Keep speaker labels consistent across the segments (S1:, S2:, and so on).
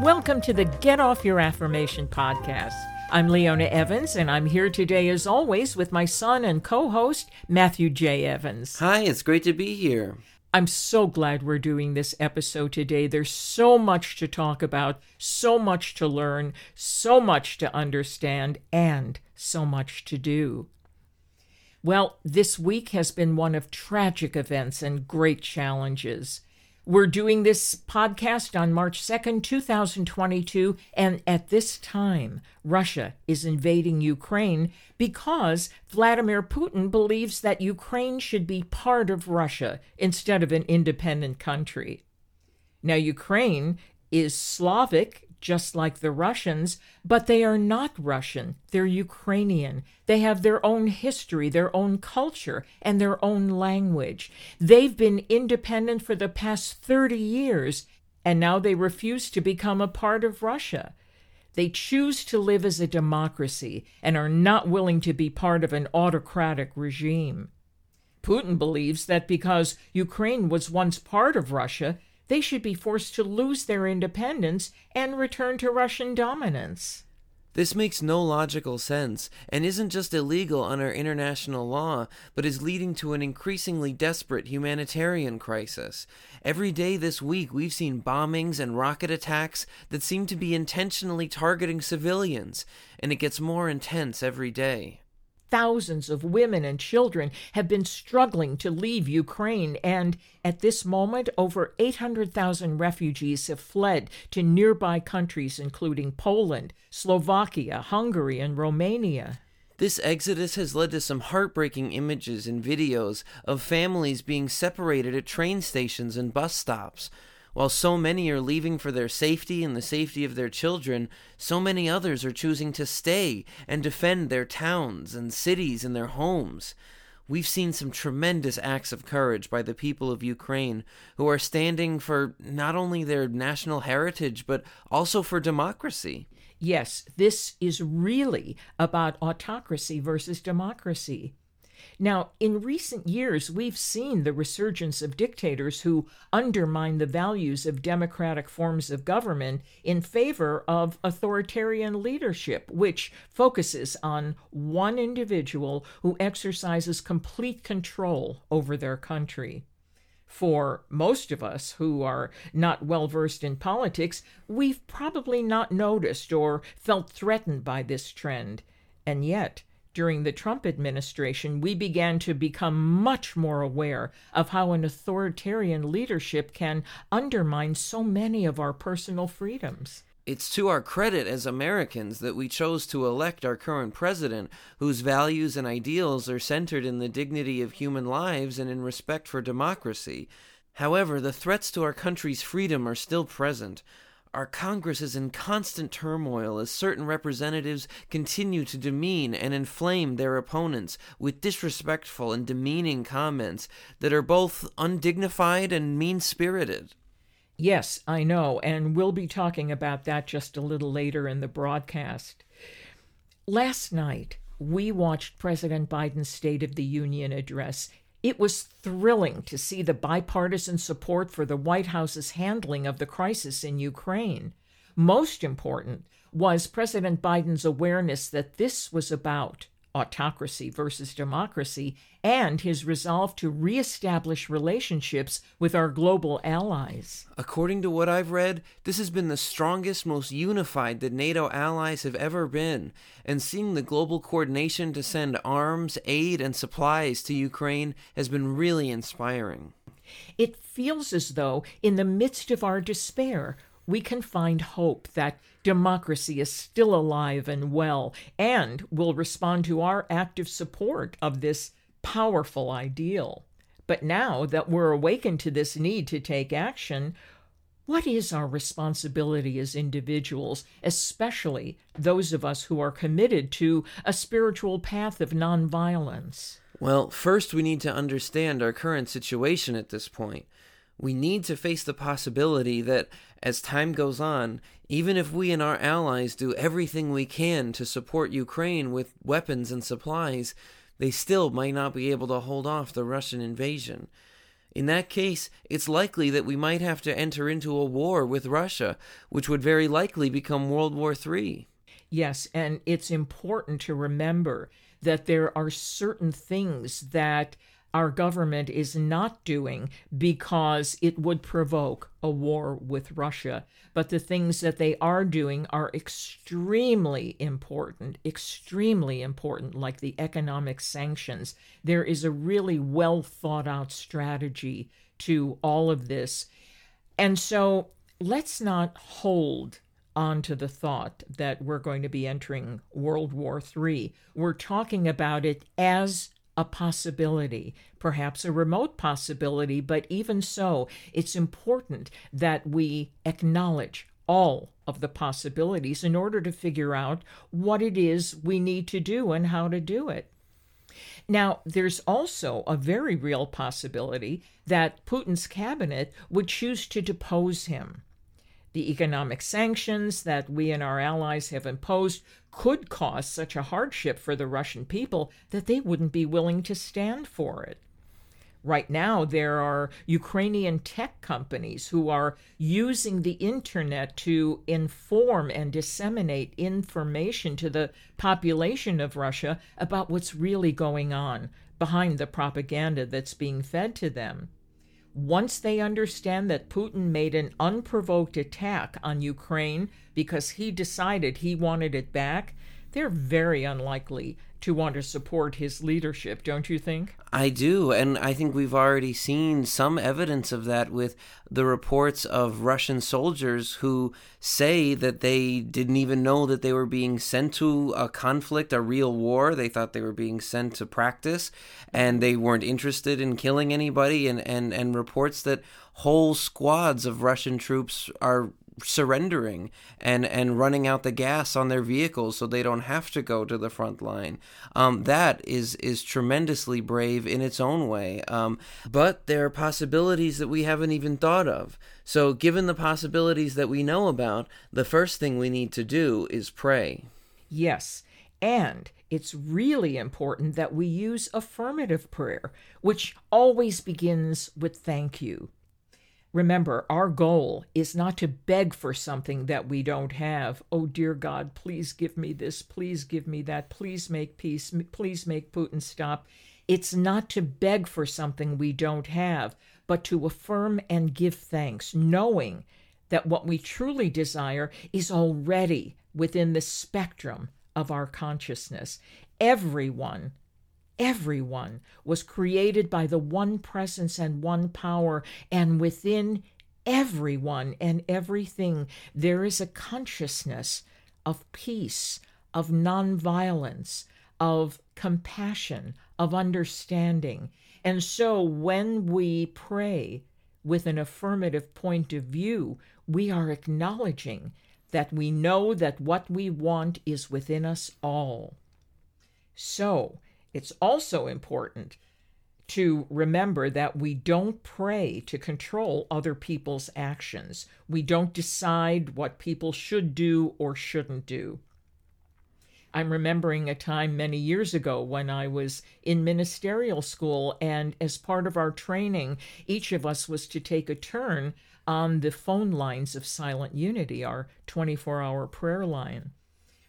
S1: Welcome to the Get Off Your Affirmation podcast. I'm Leona Evans, and I'm here today, as always, with my son and co host, Matthew J. Evans.
S2: Hi, it's great to be here.
S1: I'm so glad we're doing this episode today. There's so much to talk about, so much to learn, so much to understand, and so much to do. Well, this week has been one of tragic events and great challenges. We're doing this podcast on March 2nd, 2022, and at this time, Russia is invading Ukraine because Vladimir Putin believes that Ukraine should be part of Russia instead of an independent country. Now, Ukraine is Slavic just like the Russians, but they are not Russian. They're Ukrainian. They have their own history, their own culture, and their own language. They've been independent for the past 30 years, and now they refuse to become a part of Russia. They choose to live as a democracy and are not willing to be part of an autocratic regime. Putin believes that because Ukraine was once part of Russia, they should be forced to lose their independence and return to Russian dominance.
S2: This makes no logical sense and isn't just illegal under international law, but is leading to an increasingly desperate humanitarian crisis. Every day this week, we've seen bombings and rocket attacks that seem to be intentionally targeting civilians, and it gets more intense every day.
S1: Thousands of women and children have been struggling to leave Ukraine, and at this moment, over 800,000 refugees have fled to nearby countries, including Poland, Slovakia, Hungary, and Romania.
S2: This exodus has led to some heartbreaking images and videos of families being separated at train stations and bus stops. While so many are leaving for their safety and the safety of their children, so many others are choosing to stay and defend their towns and cities and their homes. We've seen some tremendous acts of courage by the people of Ukraine who are standing for not only their national heritage, but also for democracy.
S1: Yes, this is really about autocracy versus democracy. Now, in recent years, we've seen the resurgence of dictators who undermine the values of democratic forms of government in favor of authoritarian leadership, which focuses on one individual who exercises complete control over their country. For most of us who are not well versed in politics, we've probably not noticed or felt threatened by this trend. And yet, during the Trump administration, we began to become much more aware of how an authoritarian leadership can undermine so many of our personal freedoms.
S2: It's to our credit as Americans that we chose to elect our current president, whose values and ideals are centered in the dignity of human lives and in respect for democracy. However, the threats to our country's freedom are still present. Our Congress is in constant turmoil as certain representatives continue to demean and inflame their opponents with disrespectful and demeaning comments that are both undignified and mean spirited.
S1: Yes, I know, and we'll be talking about that just a little later in the broadcast. Last night, we watched President Biden's State of the Union address. It was thrilling to see the bipartisan support for the White House's handling of the crisis in Ukraine. Most important was President Biden's awareness that this was about autocracy versus democracy, and his resolve to reestablish relationships with our global allies.
S2: According to what I've read, this has been the strongest, most unified that NATO allies have ever been, and seeing the global coordination to send arms, aid, and supplies to Ukraine has been really inspiring.
S1: It feels as though, in the midst of our despair, we can find hope that democracy is still alive and well and will respond to our active support of this powerful ideal. But now that we're awakened to this need to take action, what is our responsibility as individuals, especially those of us who are committed to a spiritual path of nonviolence?
S2: Well, first we need to understand our current situation at this point. We need to face the possibility that as time goes on, even if we and our allies do everything we can to support Ukraine with weapons and supplies, they still might not be able to hold off the Russian invasion. In that case, it's likely that we might have to enter into a war with Russia, which would very likely become World War III.
S1: Yes, and it's important to remember that there are certain things that our government is not doing because it would provoke a war with Russia. But the things that they are doing are extremely important, extremely important, like the economic sanctions. There is a really well thought out strategy to all of this. And so let's not hold on to the thought that we're going to be entering World War III. We're talking about it as a possibility, perhaps a remote possibility, but even so, it's important that we acknowledge all of the possibilities in order to figure out what it is we need to do and how to do it. Now, there's also a very real possibility that Putin's cabinet would choose to depose him. The economic sanctions that we and our allies have imposed could cause such a hardship for the Russian people that they wouldn't be willing to stand for it. Right now, there are Ukrainian tech companies who are using the internet to inform and disseminate information to the population of Russia about what's really going on behind the propaganda that's being fed to them. Once they understand that Putin made an unprovoked attack on Ukraine because he decided he wanted it back, they're very unlikely to want to support his leadership, don't you think?
S2: I do, and I think we've already seen some evidence of that with the reports of Russian soldiers who say that they didn't even know that they were being sent to a conflict, a real war. They thought they were being sent to practice, and they weren't interested in killing anybody, and, and, and reports that whole squads of Russian troops are surrendering and and running out the gas on their vehicles so they don't have to go to the front line. Um, that is is tremendously brave in its own way. Um, but there are possibilities that we haven't even thought of. So, given the possibilities that we know about, the first thing we need to do is pray.
S1: Yes, and it's really important that we use affirmative prayer, which always begins with thank you. Remember, our goal is not to beg for something that we don't have. Oh, dear God, please give me this. Please give me that. Please make peace. Please make Putin stop. It's not to beg for something we don't have, but to affirm and give thanks, knowing that what we truly desire is already within the spectrum of our consciousness. Everyone Everyone was created by the one presence and one power, and within everyone and everything there is a consciousness of peace, of nonviolence, of compassion, of understanding. And so when we pray with an affirmative point of view, we are acknowledging that we know that what we want is within us all. So, it's also important to remember that we don't pray to control other people's actions. We don't decide what people should do or shouldn't do. I'm remembering a time many years ago when I was in ministerial school, and as part of our training, each of us was to take a turn on the phone lines of Silent Unity, our 24 hour prayer line.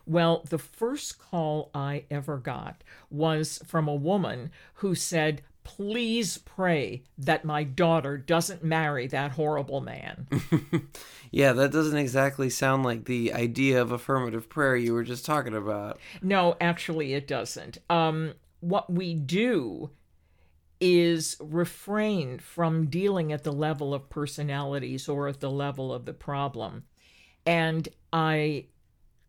S1: Well, the first call I ever got was from a woman who said, Please pray that my daughter doesn't marry that horrible man.
S2: yeah, that doesn't exactly sound like the idea of affirmative prayer you were just talking about.
S1: No, actually, it doesn't. Um, what we do is refrain from dealing at the level of personalities or at the level of the problem. And I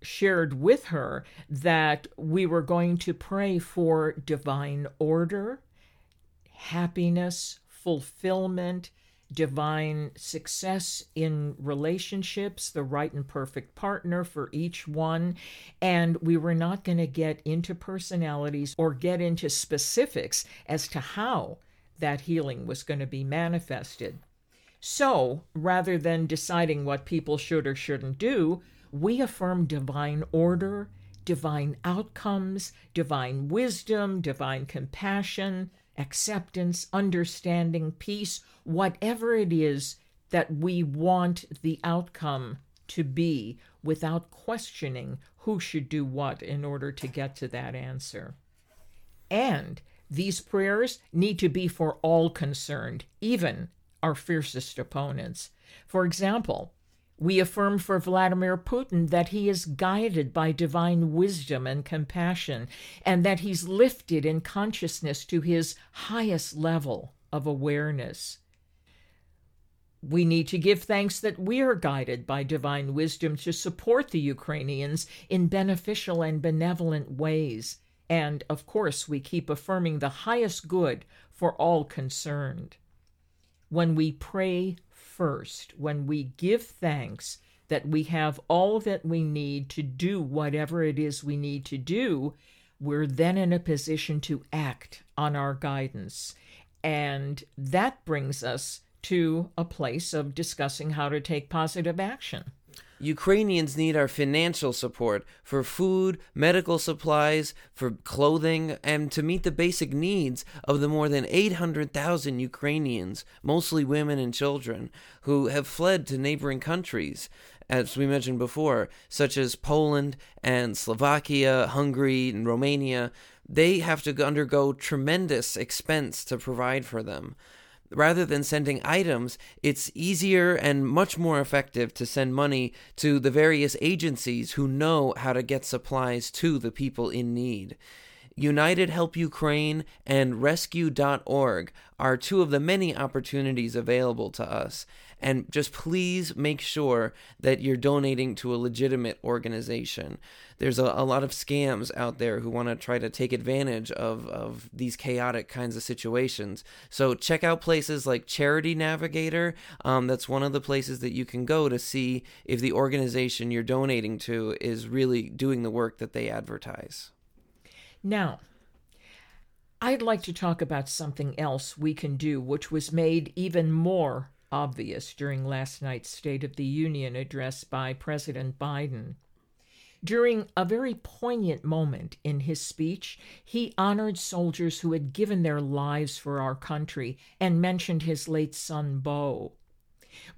S1: shared with her that we were going to pray for divine order, happiness, fulfillment, divine success in relationships, the right and perfect partner for each one. And we were not going to get into personalities or get into specifics as to how that healing was going to be manifested. So, rather than deciding what people should or shouldn't do, we affirm divine order, divine outcomes, divine wisdom, divine compassion, acceptance, understanding, peace, whatever it is that we want the outcome to be without questioning who should do what in order to get to that answer. And these prayers need to be for all concerned, even our fiercest opponents. For example, we affirm for Vladimir Putin that he is guided by divine wisdom and compassion, and that he's lifted in consciousness to his highest level of awareness. We need to give thanks that we are guided by divine wisdom to support the Ukrainians in beneficial and benevolent ways. And, of course, we keep affirming the highest good for all concerned. When we pray first, when we give thanks that we have all that we need to do whatever it is we need to do, we're then in a position to act on our guidance. And that brings us to a place of discussing how to take positive action.
S2: Ukrainians need our financial support for food, medical supplies, for clothing, and to meet the basic needs of the more than 800,000 Ukrainians, mostly women and children, who have fled to neighboring countries, as we mentioned before, such as Poland and Slovakia, Hungary, and Romania. They have to undergo tremendous expense to provide for them rather than sending items, it's easier and much more effective to send money to the various agencies who know how to get supplies to the people in need. United Help Ukraine and Rescue.org are two of the many opportunities available to us. And just please make sure that you're donating to a legitimate organization. There's a, a lot of scams out there who want to try to take advantage of, of these chaotic kinds of situations. So check out places like Charity Navigator. Um, that's one of the places that you can go to see if the organization you're donating to is really doing the work that they advertise.
S1: Now, I'd like to talk about something else we can do, which was made even more obvious during last night's State of the Union address by President Biden. During a very poignant moment in his speech, he honored soldiers who had given their lives for our country and mentioned his late son, Beau.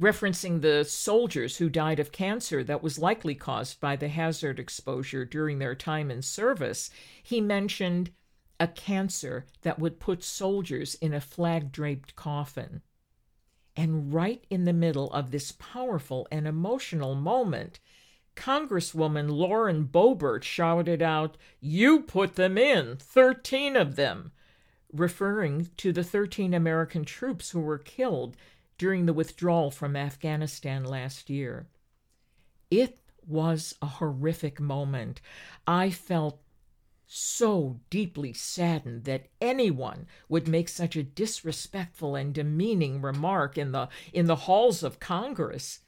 S1: Referencing the soldiers who died of cancer that was likely caused by the hazard exposure during their time in service, he mentioned a cancer that would put soldiers in a flag draped coffin. And right in the middle of this powerful and emotional moment, Congresswoman Lauren Boebert shouted out, You put them in, 13 of them, referring to the 13 American troops who were killed during the withdrawal from Afghanistan last year. It was a horrific moment. I felt so deeply saddened that anyone would make such a disrespectful and demeaning remark in the in the halls of Congress.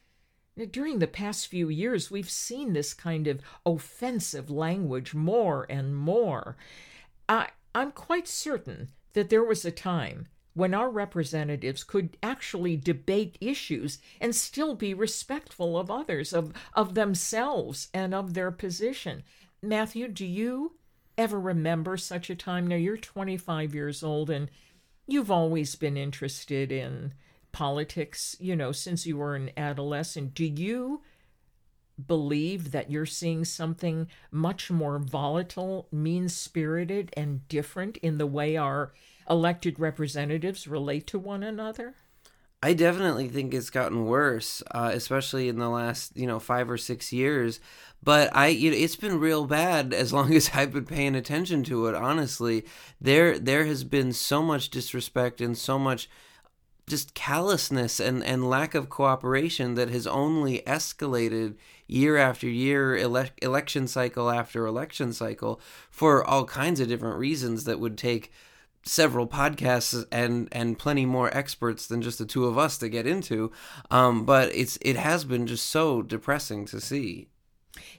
S1: During the past few years, we've seen this kind of offensive language more and more. I, I'm quite certain that there was a time when our representatives could actually debate issues and still be respectful of others, of, of themselves, and of their position. Matthew, do you ever remember such a time? Now, you're 25 years old and you've always been interested in politics, you know, since you were an adolescent. Do you believe that you're seeing something much more volatile, mean spirited, and different in the way our elected representatives relate to one another?
S2: I definitely think it's gotten worse, uh, especially in the last you know five or six years. But I, you know, it's been real bad as long as I've been paying attention to it. Honestly, there there has been so much disrespect and so much just callousness and, and lack of cooperation that has only escalated year after year, ele- election cycle after election cycle, for all kinds of different reasons that would take several podcasts and and plenty more experts than just the two of us to get into. Um, but it's it has been just so depressing to see.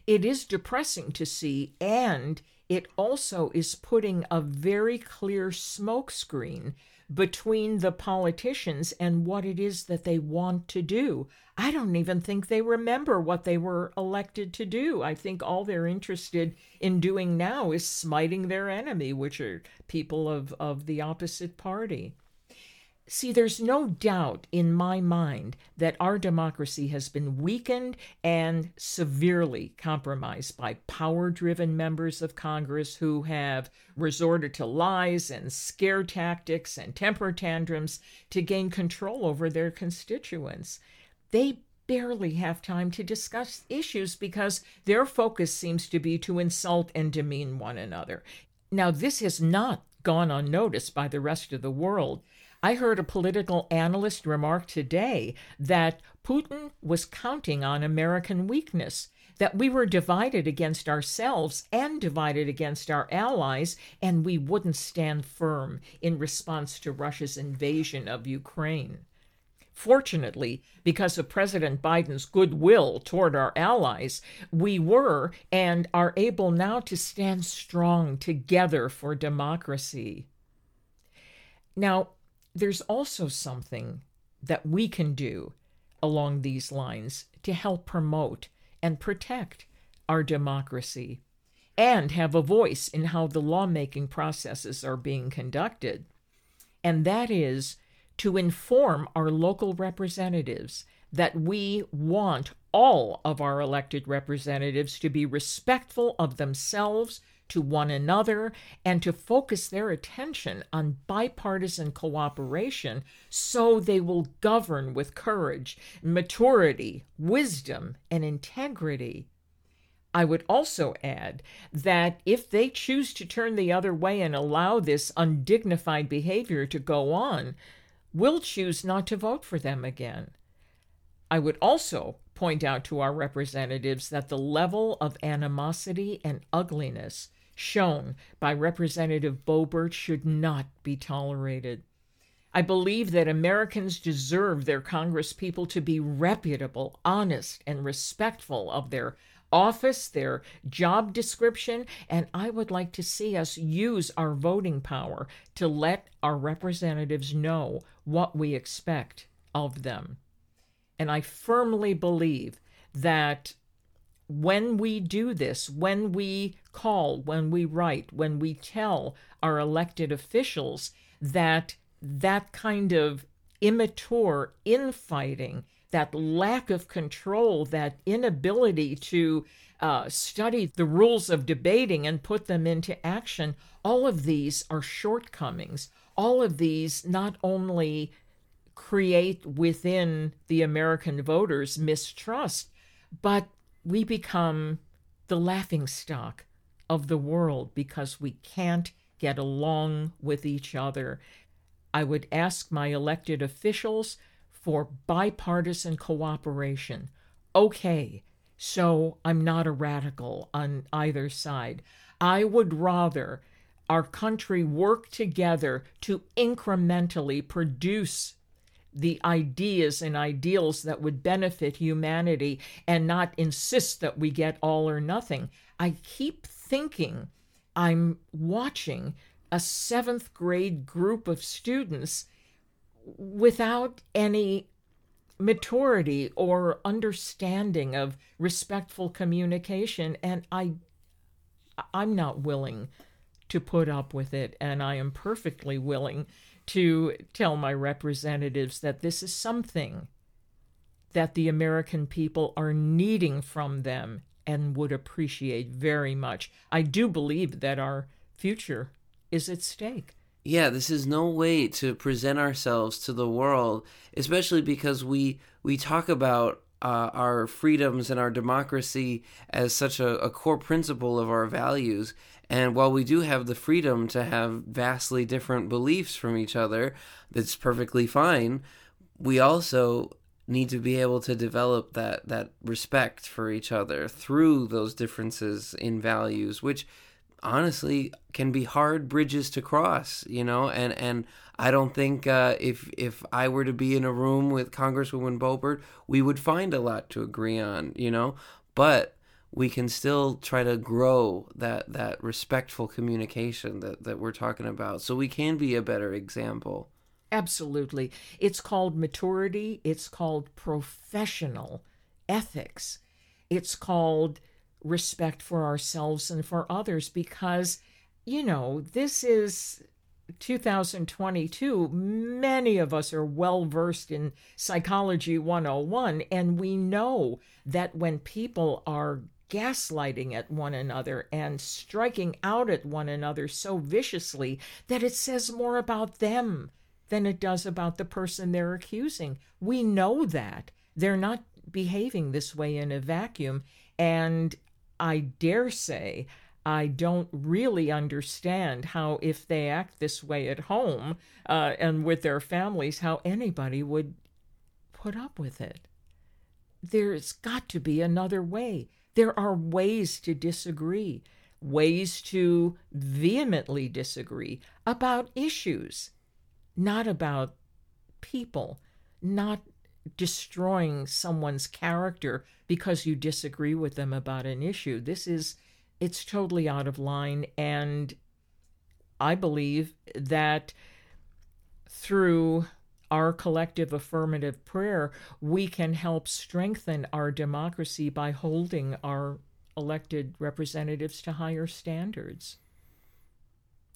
S1: It is depressing to see and it also is putting a very clear smokescreen between the politicians and what it is that they want to do. I don't even think they remember what they were elected to do. I think all they're interested in doing now is smiting their enemy, which are people of, of the opposite party. See, there's no doubt in my mind that our democracy has been weakened and severely compromised by power driven members of Congress who have resorted to lies and scare tactics and temper tantrums to gain control over their constituents. They barely have time to discuss issues because their focus seems to be to insult and demean one another. Now, this has not gone unnoticed by the rest of the world. I heard a political analyst remark today that Putin was counting on American weakness, that we were divided against ourselves and divided against our allies, and we wouldn't stand firm in response to Russia's invasion of Ukraine. Fortunately, because of President Biden's goodwill toward our allies, we were and are able now to stand strong together for democracy. Now, there's also something that we can do along these lines to help promote and protect our democracy and have a voice in how the lawmaking processes are being conducted. And that is to inform our local representatives that we want all of our elected representatives to be respectful of themselves to one another and to focus their attention on bipartisan cooperation so they will govern with courage, maturity, wisdom, and integrity. I would also add that if they choose to turn the other way and allow this undignified behavior to go on, we'll choose not to vote for them again. I would also point out to our representatives that the level of animosity and ugliness shown by Representative Boebert should not be tolerated. I believe that Americans deserve their congresspeople to be reputable, honest, and respectful of their office, their job description, and I would like to see us use our voting power to let our representatives know what we expect of them. And I firmly believe that when we do this, when we call, when we write, when we tell our elected officials that that kind of immature infighting, that lack of control, that inability to uh, study the rules of debating and put them into action, all of these are shortcomings. All of these not only create within the American voters mistrust, but we become the laughing stock of the world because we can't get along with each other. I would ask my elected officials for bipartisan cooperation. Okay, so I'm not a radical on either side. I would rather our country work together to incrementally produce the ideas and ideals that would benefit humanity and not insist that we get all or nothing. I keep thinking I'm watching a seventh grade group of students without any maturity or understanding of respectful communication and I I'm not willing to put up with it and I am perfectly willing to tell my representatives that this is something that the American people are needing from them and would appreciate very much. I do believe that our future is at stake.
S2: Yeah, this is no way to present ourselves to the world, especially because we we talk about uh, our freedoms and our democracy as such a, a core principle of our values. And while we do have the freedom to have vastly different beliefs from each other, that's perfectly fine. We also need to be able to develop that that respect for each other through those differences in values, which honestly can be hard bridges to cross. You know, and and I don't think uh, if if I were to be in a room with Congresswoman Boebert, we would find a lot to agree on. You know, but we can still try to grow that that respectful communication that that we're talking about so we can be a better example
S1: Absolutely. It's called maturity, it's called professional ethics, it's called respect for ourselves and for others because, you know, this is 2022. Many of us are well versed in Psychology 101, and we know that when people are gaslighting at one another and striking out at one another so viciously that it says more about them than it does about the person they're accusing. We know that. They're not behaving this way in a vacuum. And I dare say, I don't really understand how, if they act this way at home uh, and with their families, how anybody would put up with it. There's got to be another way. There are ways to disagree, ways to vehemently disagree about issues, not about people, not destroying someone's character because you disagree with them about an issue. This is, it's totally out of line. And I believe that through our collective affirmative prayer, we can help strengthen our democracy by holding our elected representatives to higher standards.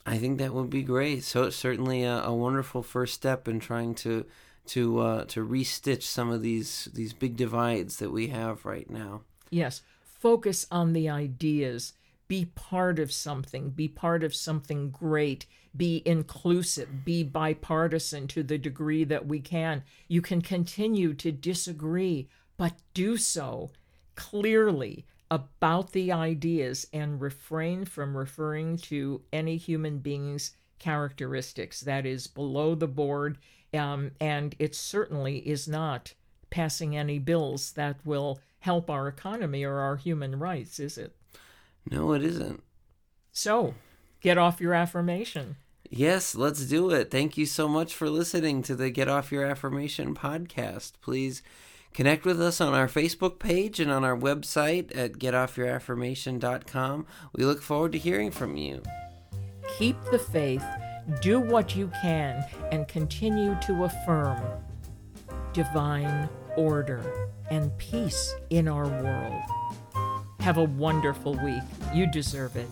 S2: I think that would be great. So it's certainly a, a wonderful first step in trying to to uh, to restitch some of these these big divides that we have right now.
S1: Yes, focus on the ideas. Be part of something. Be part of something great. Be inclusive. Be bipartisan to the degree that we can. You can continue to disagree, but do so clearly about the ideas and refrain from referring to any human being's characteristics. That is below the board um, and it certainly is not passing any bills that will help our economy or our human rights, is it?
S2: No, it isn't.
S1: So, get off your affirmation.
S2: Yes, let's do it. Thank you so much for listening to the Get Off Your Affirmation podcast. Please connect with us on our Facebook page and on our website at getoffyouraffirmation.com. We look forward to hearing from you.
S1: Keep the faith do what you can and continue to affirm divine order and peace in our world. Have a wonderful week. You deserve it.